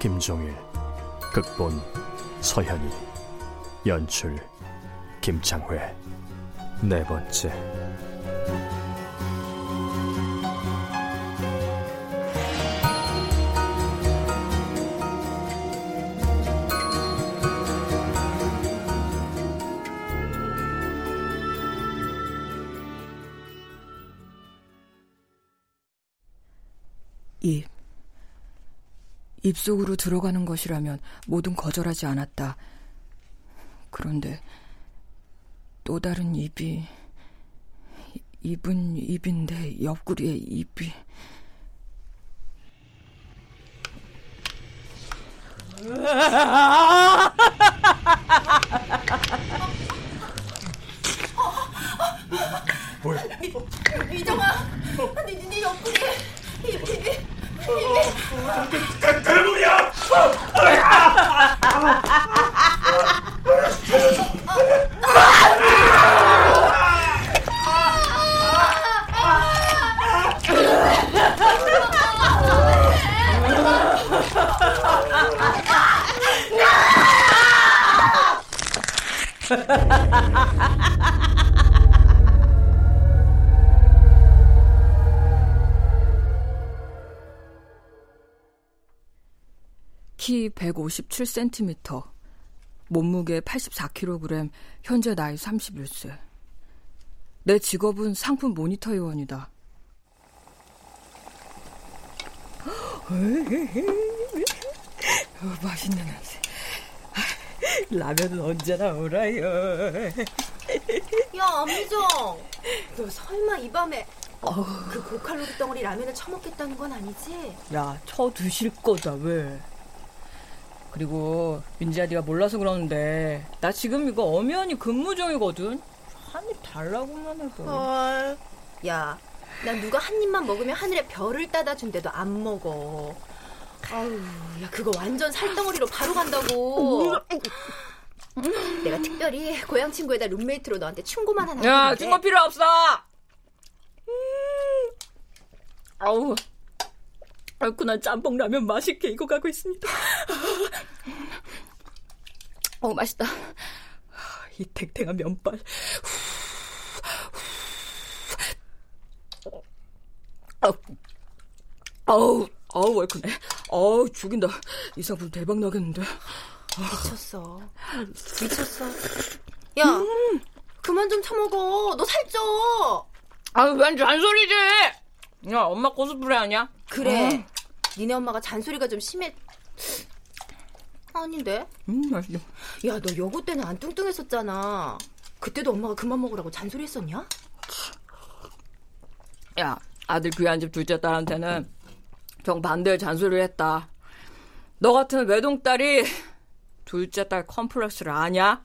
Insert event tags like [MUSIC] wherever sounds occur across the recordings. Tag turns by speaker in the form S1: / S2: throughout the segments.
S1: 김종일 극본 서현이 연출 김창회. 네 번째
S2: 입속으로 들어가는 것이라면 뭐든 거절하지 않았다. 그런데 또 다른 입이 입은 입인데 옆구리에 입이 [LAUGHS] 키 157cm, 몸무게 84kg, 현재 나이 31세. 내 직업은 상품 모니터 요원이다. 어, [LAUGHS] 맛있는 냄새. 라면은 언제나 오라요.
S3: 야, 안미정. 너 설마 이 밤에 그 고칼로리 덩어리 라면을 처먹겠다는 건 아니지?
S2: 야, 쳐 드실 거다, 왜? 그리고 민지야 네가 몰라서 그러는데 나 지금 이거 엄연히 근무 중이거든. 한 입 달라고만 해도.
S3: 헐. 야, 난 누가 한 입만 먹으면 하늘에 별을 따다 준대도 안 먹어. 아우, 야, 그거 완전 살덩어리로 바로 간다고. 내가 특별히 고향 친구에다 룸메이트로 너한테 충고만 하나
S2: 야. 충고 필요 없어. 음. 아우. 얼큰한 짬뽕 라면 맛있게 익어가고 있습니다. [LAUGHS] 어, 맛있다. 이 탱탱한 면발. 아우, 아우, 아우, 얼큰해. 아우, 죽인다. 이 상품 대박 나겠는데.
S3: 미쳤어. 미쳤어. 야, 그만 좀 처먹어. 너 살쪄.
S2: 아유, 웬 잔소리지? 야, 엄마 코스프레 아니야?
S3: 그래. 니네 엄마가 잔소리가 좀 심해. 아닌데?
S2: 음, 맛있어.
S3: 야, 너 여고 때는 안 뚱뚱했었잖아. 그때도 엄마가 그만 먹으라고 잔소리 했었냐?
S2: 야, 아들 귀한 집 둘째 딸한테는 정반대의 잔소리를 했다. 너 같은 외동딸이 둘째 딸 컴플렉스를 아냐?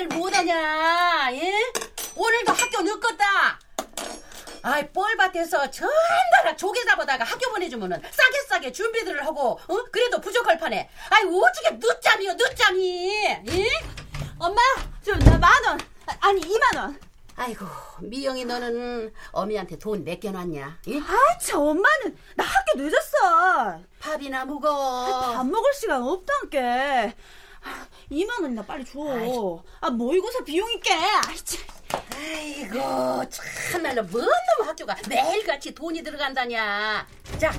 S4: 다들 뭐하냐 예? 오늘도 학교 늦었다 아이 뻘밭에서 전달아 조개 잡아다가 학교 보내주면은 싸게 싸게 준비들을 하고 어? 그래도 부족할 판에 아이 오지게 늦잠이요 늦잠이 예?
S3: 엄마, 저 나 만 원. 아, 아니, 이만 원.
S4: 아이고 미영이 너는 어미한테 돈 맡겨놨냐 예?
S3: 아, 저 엄마는 나 학교 늦었어.
S4: 밥이나 먹어
S3: 밥 먹을 시간 없단께. 아, 2만 원이나 빨리 줘. 아, 모의고사 비용 있게. 아이, 참.
S4: 아이고 참말로 뭔 놈 학교가 매일같이 돈이 들어간다냐 자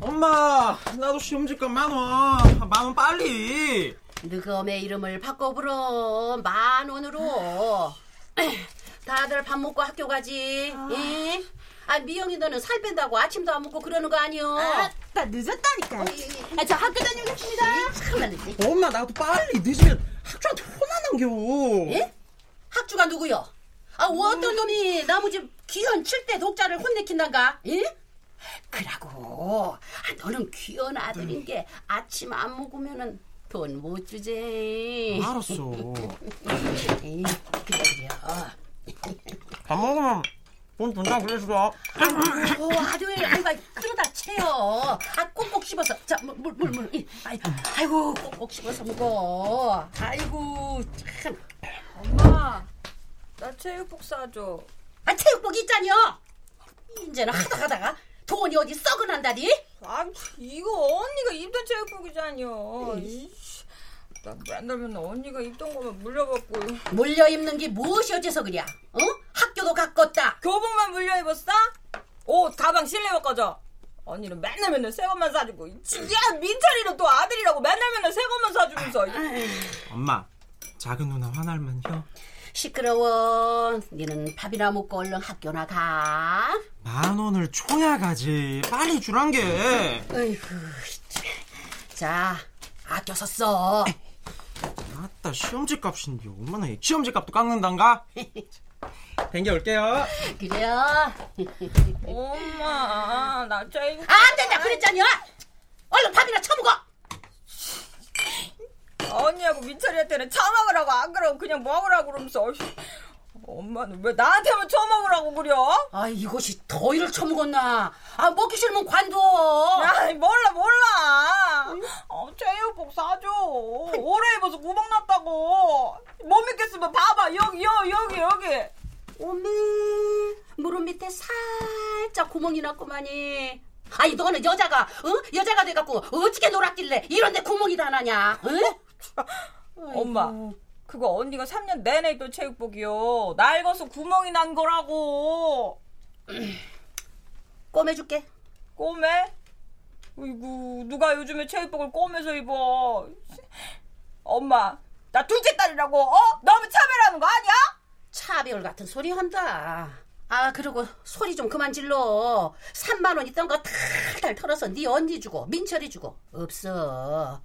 S5: 엄마, 나도 시험지값 만 원. 만 원 빨리.
S4: 너검의 이름을 바꿔 부러 만 원으로 다들 밥 먹고 학교 가지 예? 아 미영이 너는 살 뺀다고 아침도 안 먹고 그러는 거 아니여
S3: 아, 나 늦었다니까. 아, 저 학교 다녀오겠습니다.
S4: 참말로
S5: 엄마, 나도 빨리 늦으면 학주한테 혼나는겨.
S4: 예? 학주가 누구요? 아 어떤 놈이 나무집 귀현 칠대 독자를 혼내킨단가 예? 그러고 아, 너는 귀현 아들인 게 아침 안 먹으면은 돈 못 주지
S5: 알았어. [LAUGHS]
S4: 에이, 그래 그래
S5: 밥 먹으면 돈 준다고 그랬어.
S4: 오, 아들, 아이고, 아이고, 그러다 채요. 아, 꼭꼭 씹어서. 자, 물, 물, 물, 물. 이, 아이, 아이고, 꼭꼭 씹어서 먹어. 아이고, 참.
S2: 엄마, 나 체육복 사줘.
S4: 아, 체육복 있잖여. 이제는 하다 하다가 돈이 어디 썩어난다니?
S2: 아, 이거 언니가 입던 체육복이잖여. 이 씨, 나 맨날 맨날 언니가 입던 거만 물려갖고
S4: 물려 입는 게 무엇이 어째서 그랴? 어? 학교도 가꿨다.
S2: 교복만 물려 입었어? 옷, 가방, 실내화 꺼져. 언니는 맨날 맨날 새 것만 사주고 야 민철이는 또 아들이라고 맨날 맨날 새 것만 사주면서
S5: 엄마, 작은 누나 화날면 혀.
S4: 시끄러워. 니는 밥이나 먹고 얼른 학교나 가.
S5: 만 원을 줘야 가지. 빨리 주란 게.
S4: 어이구, 자, 아껴서 써.
S5: 아따, 시험지 값인데 얼마나 해. 시험지 값도 깎는단가? [LAUGHS] 댕겨 올게요.
S4: 그래요. [LAUGHS]
S2: 엄마 나 체육
S4: 안 된다 그랬잖여. 얼른 밥이나 처먹어.
S2: 언니하고 민철이한테는 처먹으라고 안 그러고 그냥 먹으라고 그러면서 엄마는 왜 나한테만 처먹으라고 그려?
S4: 아 이것이 더위를 처먹었나? 아 먹기 싫으면 관둬.
S2: 아이 몰라 몰라 어, 체육복 사줘 오래 입어서 구멍 났다고 못 믿겠으면 봐봐 여기 여기 여기 여기
S4: 오메 무릎 밑에 살짝 구멍이 났구만이. 아니 너는 여자가 어? 여자가 돼갖고 어떻게 놀았길래 이런데 구멍이 다 나냐? 응? [LAUGHS]
S2: 엄마 그거 언니가 3년 내내 입던 체육복이요 낡아서 구멍이 난 거라고
S4: 꼬매줄게.
S2: 꼬매? 어이구 누가 요즘에 체육복을 꼬매서 입어 엄마 나 둘째 딸이라고 어? 너무 차별하는 거 아니야?
S4: 차별 같은 소리 한다. 아 그리고 소리 좀 그만 질러. 3만 원 있던 거 탈탈 털어서 네 언니 주고 민철이 주고 없어.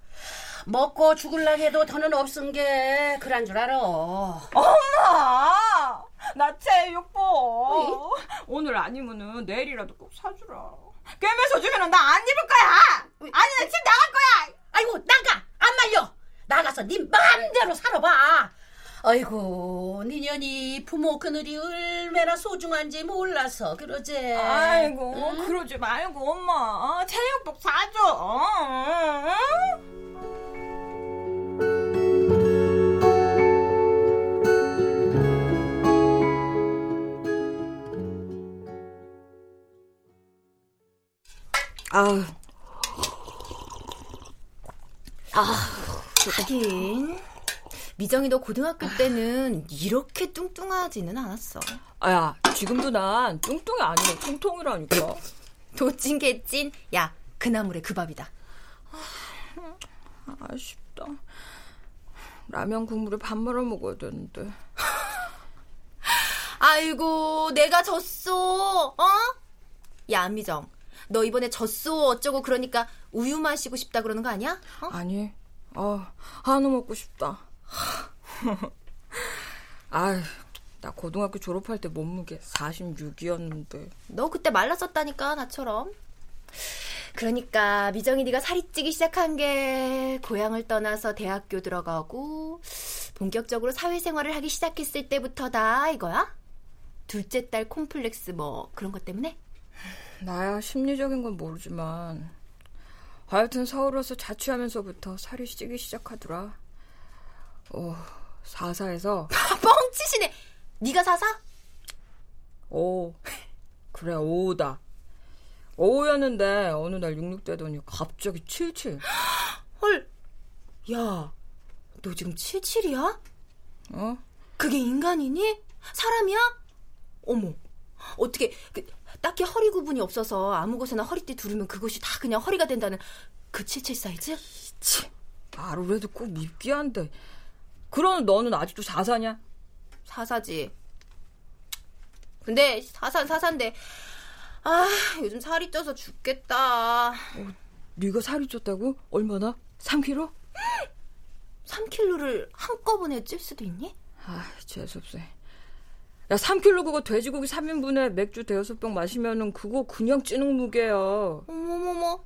S4: 먹고 죽을라 해도 더는 없은 게 그란 줄 알아.
S2: 엄마 나 체육복 오늘 아니면은 내일이라도 꼭 사주라 꿰매서 주면은 나 안 입을 거야 아니 나집 나갈 거야
S4: 아이고 나가 안 말려. 나가서 네 마음대로 살아봐. 아이고 니년이 부모 그늘이 얼마나 소중한지 몰라서 그러지.
S2: 아이고
S4: 응?
S2: 그러지 말고 엄마 어, 체육복 사줘 어? 응?
S3: 아우. 아, 하긴. 미정이 너 고등학교 때는 이렇게 뚱뚱하지는 않았어.
S2: 아야 지금도 난 뚱뚱이 아니라 통통이라니까
S3: 도찐 개찐. 야, 그 나물에 그 밥이다.
S2: 아쉽다 라면 국물에 밥 말아 먹어야 되는데 [LAUGHS]
S3: 아이고, 내가 졌어. 어? 야, 안미정. 너 이번에 졌소 어쩌고 그러니까 우유 마시고 싶다 그러는 거 아니야? 어?
S2: 아니, 아, 한우 먹고 싶다. [LAUGHS] 아휴, 나 고등학교 졸업할 때 몸무게 46이었는데.
S3: 너 그때 말랐었다니까 나처럼. 그러니까 미정이 네가 살이 찌기 시작한 게 고향을 떠나서 대학교 들어가고 본격적으로 사회생활을 하기 시작했을 때부터다 이거야? 둘째 딸 콤플렉스 뭐 그런 것 때문에?
S2: 나야 심리적인 건 모르지만 하여튼 서울 와서 자취하면서부터 살이 찌기 시작하더라. 어, 사사에서 [LAUGHS]
S3: 뻥치시네. 네가 사사?
S2: 오, 그래 오다. 오였는데 어느 날 66되더니 갑자기 77. [GASPS]
S3: 헐, 야, 너 지금 77이야?
S2: 어?
S3: 그게 인간이니? 사람이야? 어머, 어떻게 그, 딱히 허리 구분이 없어서 아무 곳에나 허리띠 두르면 그것이 다 그냥 허리가 된다는 그 77 사이즈?
S2: 치, 말을 도꼭 입기한데. 그럼 너는 아직도 사사냐?
S3: 사사지. 근데 사산 사산데 아, 요즘 살이 쪄서 죽겠다. 어,
S2: 네가 살이 쪘다고? 얼마나? 3kg?
S3: 3kg를 한꺼번에 찔 수도 있니?
S2: 아, 재수없어. 야, 3kg 그거 돼지고기 3인분에 맥주 대여섯 병 마시면은 그거 그냥 찌는 무게야.
S3: 어머머머.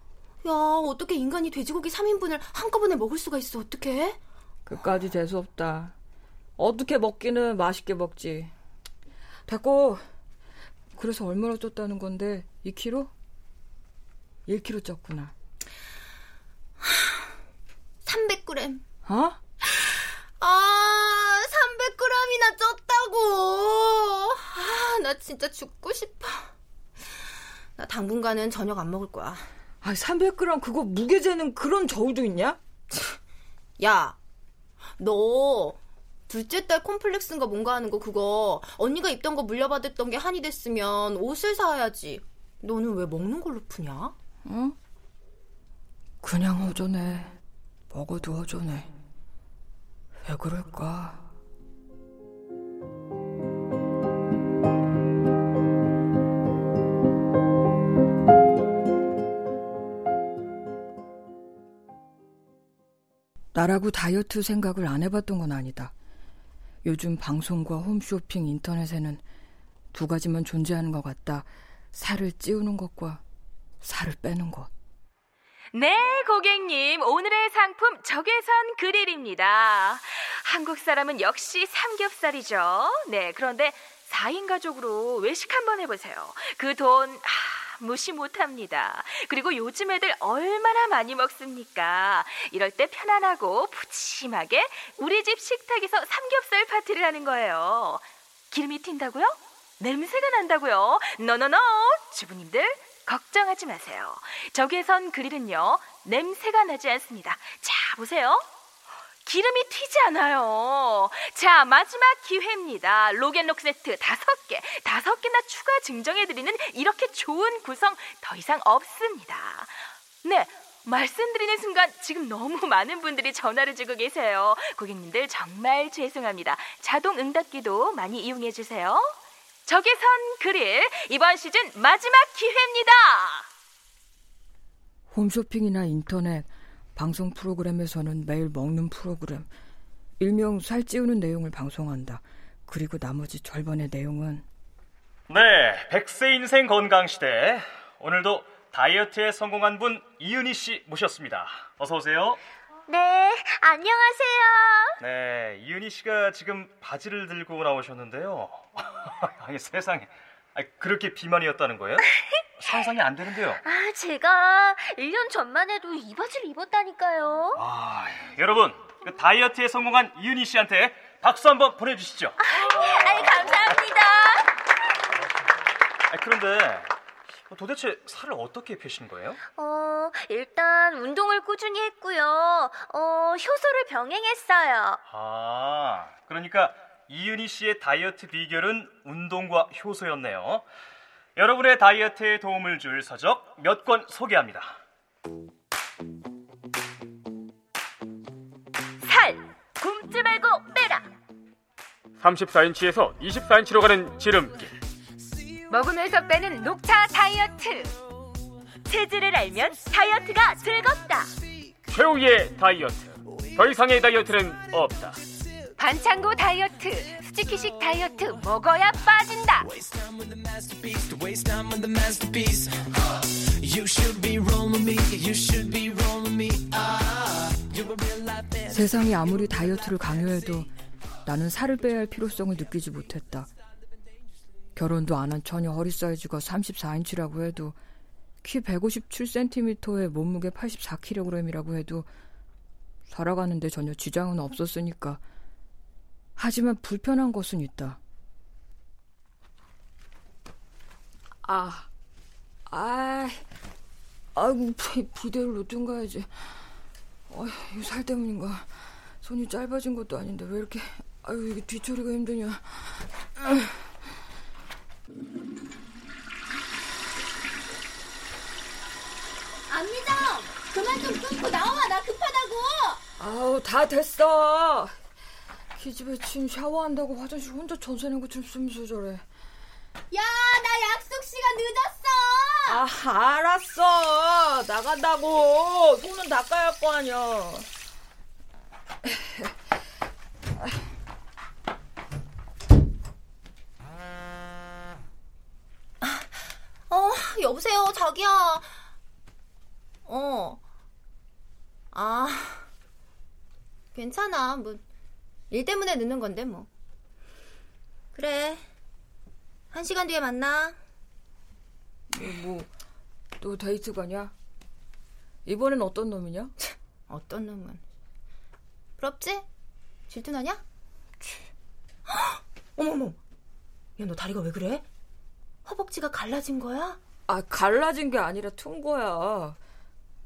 S3: 야, 어떻게 인간이 돼지고기 3인분을 한꺼번에 먹을 수가 있어, 어떻게?
S2: 그까지 재수 없다. 어떻게 먹기는 맛있게 먹지. 됐고, 그래서 얼마나 쪘다는 건데 2kg? 1kg 쪘구나.
S3: 300g.
S2: 어?
S3: 아, 300g이나 쪘다고. 아, 나 진짜 죽고 싶어. 나 당분간은 저녁 안 먹을 거야.
S2: 아, 300g 그거 무게 재는 그런 저울도 있냐?
S3: 야, 너 둘째 딸 콤플렉스인가 뭔가 하는 거 그거 언니가 입던 거 물려받았던 게 한이 됐으면 옷을 사야지. 너는 왜 먹는 걸로 푸냐?
S2: 응? 그냥 허전해. 먹어도 허전해. 왜 그럴까? 나라고 다이어트 생각을 안 해봤던 건 아니다. 요즘 방송과 홈쇼핑, 인터넷에는 두 가지만 존재하는 것 같다. 살을 찌우는 것과 살을 빼는 것.
S6: 네, 고객님. 오늘의 상품 적외선 그릴입니다. 한국 사람은 역시 삼겹살이죠. 네, 그런데 4인 가족으로 외식 한번 해보세요. 그 돈, 무시 못합니다. 그리고 요즘 애들 얼마나 많이 먹습니까? 이럴 때 편안하고 푸짐하게 우리 집 식탁에서 삼겹살 파티를 하는 거예요. 기름이 튄다고요? 냄새가 난다고요? 너너너 주부님들 걱정하지 마세요. 적외선 그릴은요 냄새가 나지 않습니다. 자 보세요. 기름이 튀지 않아요. 자, 마지막 기회입니다. 로겐록 세트 다섯 개, 다섯 개나 추가 증정해드리는 이렇게 좋은 구성 더 이상 없습니다. 네, 말씀드리는 순간 지금 너무 [LAUGHS] 많은 분들이 전화를 주고 계세요. 고객님들 정말 죄송합니다. 자동 응답기도 많이 이용해 주세요. 적외선 그릴 이번 시즌 마지막 기회입니다.
S2: 홈쇼핑이나 인터넷 방송 프로그램에서는 매일 먹는 프로그램, 일명 살찌우는 내용을 방송한다. 그리고 나머지 절반의 내용은
S7: 네, 백세 인생 건강 시대. 오늘도 다이어트에 성공한 분 이은희 씨 모셨습니다. 어서 오세요.
S8: 네, 안녕하세요.
S7: 네, 이은희 씨가 지금 바지를 들고 나오셨는데요. [LAUGHS] 아니 세상에, 아니, 그렇게 비만이었다는 거예요? [LAUGHS] 상상이 안 되는데요.
S8: 아, 제가 1년 전만 해도 이 바지를 입었다니까요.
S7: 아, 여러분, 그 다이어트에 성공한 이은희 씨한테 박수 한번 보내주시죠.
S8: 아, 아이, 감사합니다.
S7: 아, 그런데 도대체 살을 어떻게 빼신 거예요?
S8: 어, 일단 운동을 꾸준히 했고요. 어, 효소를 병행했어요.
S7: 아, 그러니까 이은희 씨의 다이어트 비결은 운동과 효소였네요. 여러분의 다이어트에 도움을 줄 서적 몇 권 소개합니다.
S6: 살 굶지 말고 빼라.
S7: 34인치에서 24인치로 가는 지름길.
S6: 먹으면서 빼는 녹차 다이어트. 체질을 알면 다이어트가 즐겁다.
S7: 최후의 다이어트. 더 이상의 다이어트는 없다.
S6: 반창고 다이어트, 수지키식 다이어트 먹어야 빠진다.
S2: 세상이 아무리 다이어트를 강요해도 나는 살을 빼야 할 필요성을 느끼지 못했다. 결혼도 안 한 처녀 허리 사이즈가 34인치라고 해도 키 157cm에 몸무게 84kg이라고 해도 살아가는데 전혀 지장은 없었으니까. 하지만 불편한 것은 있다. 아, 아, 아이고, 부대를 놓든 가야지. 아, 이거 살 때문인가. 손이 짧아진 것도 아닌데 왜 이렇게, 아유, 이게 뒤처리가 힘드냐.
S3: 안미정! 그만 좀 끊고 나와! 나 급하다고!
S2: 아우, 다 됐어. 기집애 침 샤워한다고 화장실 혼자 전세 낸 것처럼 쓰면서 저래.
S3: 야, 나 약속 시간 늦었어!
S2: 아, 알았어. 나간다고. 손은 닦아야 할 거 아니야.
S3: 어, 여보세요, 자기야. 어. 아. 괜찮아. 뭐, 일 때문에 늦는 건데, 뭐. 그래. 한 시간 뒤에 만나.
S2: 뭐, 또 데이트 가냐? 이번엔 어떤 놈이냐?
S3: 어떤 놈은. 부럽지? 질투나냐? [GASPS] 어머머. 야, 너 다리가 왜 그래? 허벅지가 갈라진 거야?
S2: 아, 갈라진 게 아니라 튼 거야.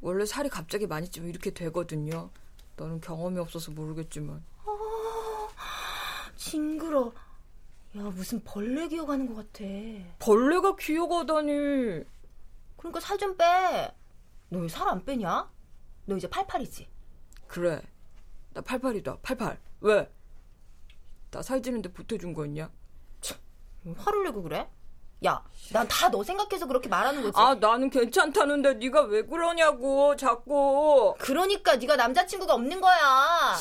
S2: 원래 살이 갑자기 많이 찌면 이렇게 되거든요. 너는 경험이 없어서 모르겠지만.
S3: 어, 징그러. 야, 무슨 벌레 기어가는 것 같아.
S2: 벌레가 기어가다니.
S3: 그러니까 살 좀 빼. 너 왜 살 안 빼냐? 너 이제 88이지?
S2: 그래. 나 88이다. 88. 왜? 나 살찌는데 보태준 거였냐?
S3: 화를 내고 그래? 야, 난 다 너 생각해서 그렇게 말하는 거지.
S2: 아, 나는 괜찮다는데 네가 왜 그러냐고. 자꾸.
S3: 그러니까 네가 남자친구가 없는 거야.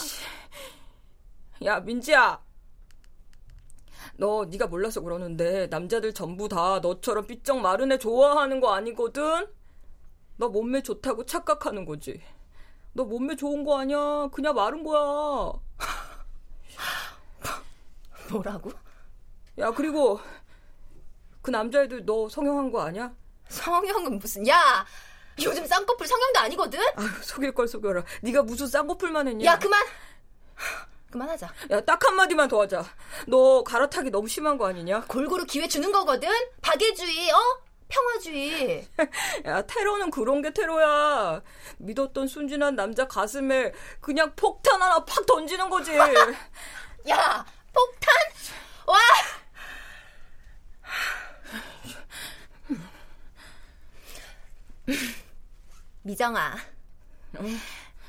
S2: 야, 민지야. 너 네가 몰라서 그러는데 남자들 전부 다 너처럼 삐쩍 마른 애 좋아하는 거 아니거든? 너 몸매 좋다고 착각하는 거지. 너 몸매 좋은 거 아니야. 그냥 마른 거야. [LAUGHS]
S3: 뭐라고?
S2: 야, 그리고 그 남자애들 너 성형한 거 아니야?
S3: 성형은 무슨 야 요즘 쌍꺼풀 성형도 아니거든?
S2: 아유 속일 걸 속여라 네가 무슨 쌍꺼풀만 했냐
S3: 야 그만 그만하자.
S2: 야 딱 한마디만 더 하자. 너 갈아타기 너무 심한 거 아니냐?
S3: 골고루 기회 주는 거거든? 박애주의 어? 평화주의. [LAUGHS]
S2: 야 테러는 그런 게 테러야. 믿었던 순진한 남자 가슴에 그냥 폭탄 하나 팍 던지는 거지. [LAUGHS]
S3: 야 폭탄? 와! 미정아, 응?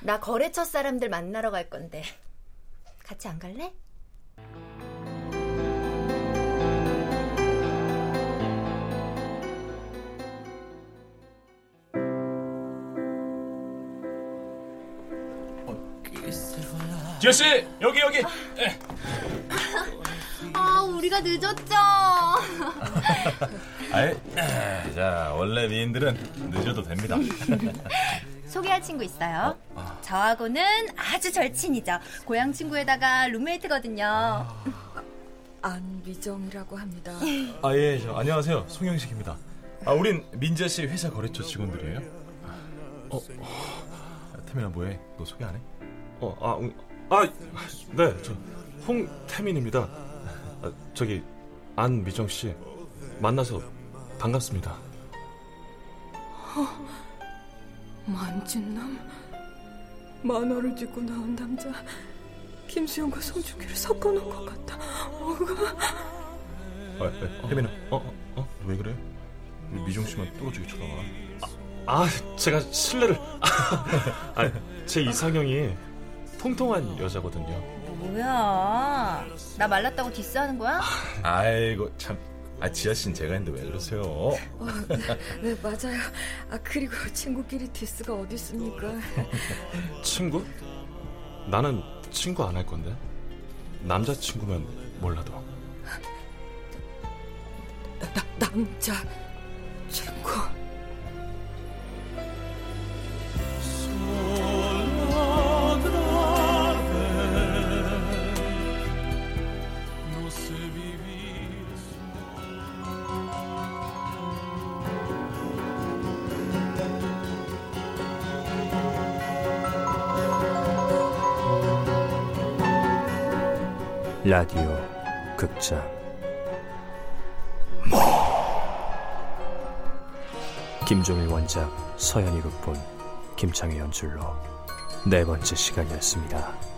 S3: 나 거래처 사람들 만나러 갈 건데 같이 안 갈래?
S9: 제시 여기 여기.
S3: 아 우리가 늦었죠. [LAUGHS]
S10: 아이, 자 원래 미인들은 늦어도 됩니다. [LAUGHS]
S3: 소개할 친구 있어요. 저하고는 아주 절친이죠. 고향 친구에다가 룸메이트거든요.
S2: 안미정이라고 합니다.
S10: 아 예, 저, 안녕하세요, 송영식입니다. 아, 우린 민재 씨 회사 거래처 직원들이에요. 어, 태민아 뭐해? 너 소개 안 해?
S11: 어, 아, 음, 아, 네, 저 홍태민입니다. 아, 저기 안미정 씨 만나서 반갑습니다.
S2: 어, 만진남 만화를 찍고 나온 남자 김수영과 송중기를 섞어놓은 것 같다.
S10: 아, 아, 태민아, 어, 어, 어, 왜 그래? 왜 미정 씨만 뚫어지게 쳐다봐?
S11: 아, 아 제가 실례를. 아, 제 이상형이 통통한 여자거든요.
S3: 뭐야? 나 말랐다고 diss하는 거야?
S10: 아이고 참 아 지아 씨는 제가 했는데 왜 그러세요?
S2: 어, 네, 맞아요. 아, 그리고 친구끼리 diss가 어디 있습니까?
S11: 친구? 나는 친구 안 할 건데. 남자 친구면 몰라도.
S2: 나, 남자 친구.
S1: 라디오 극장 김종일 원작 서현이 극본 김창희 연출로 네 번째 시간이었습니다.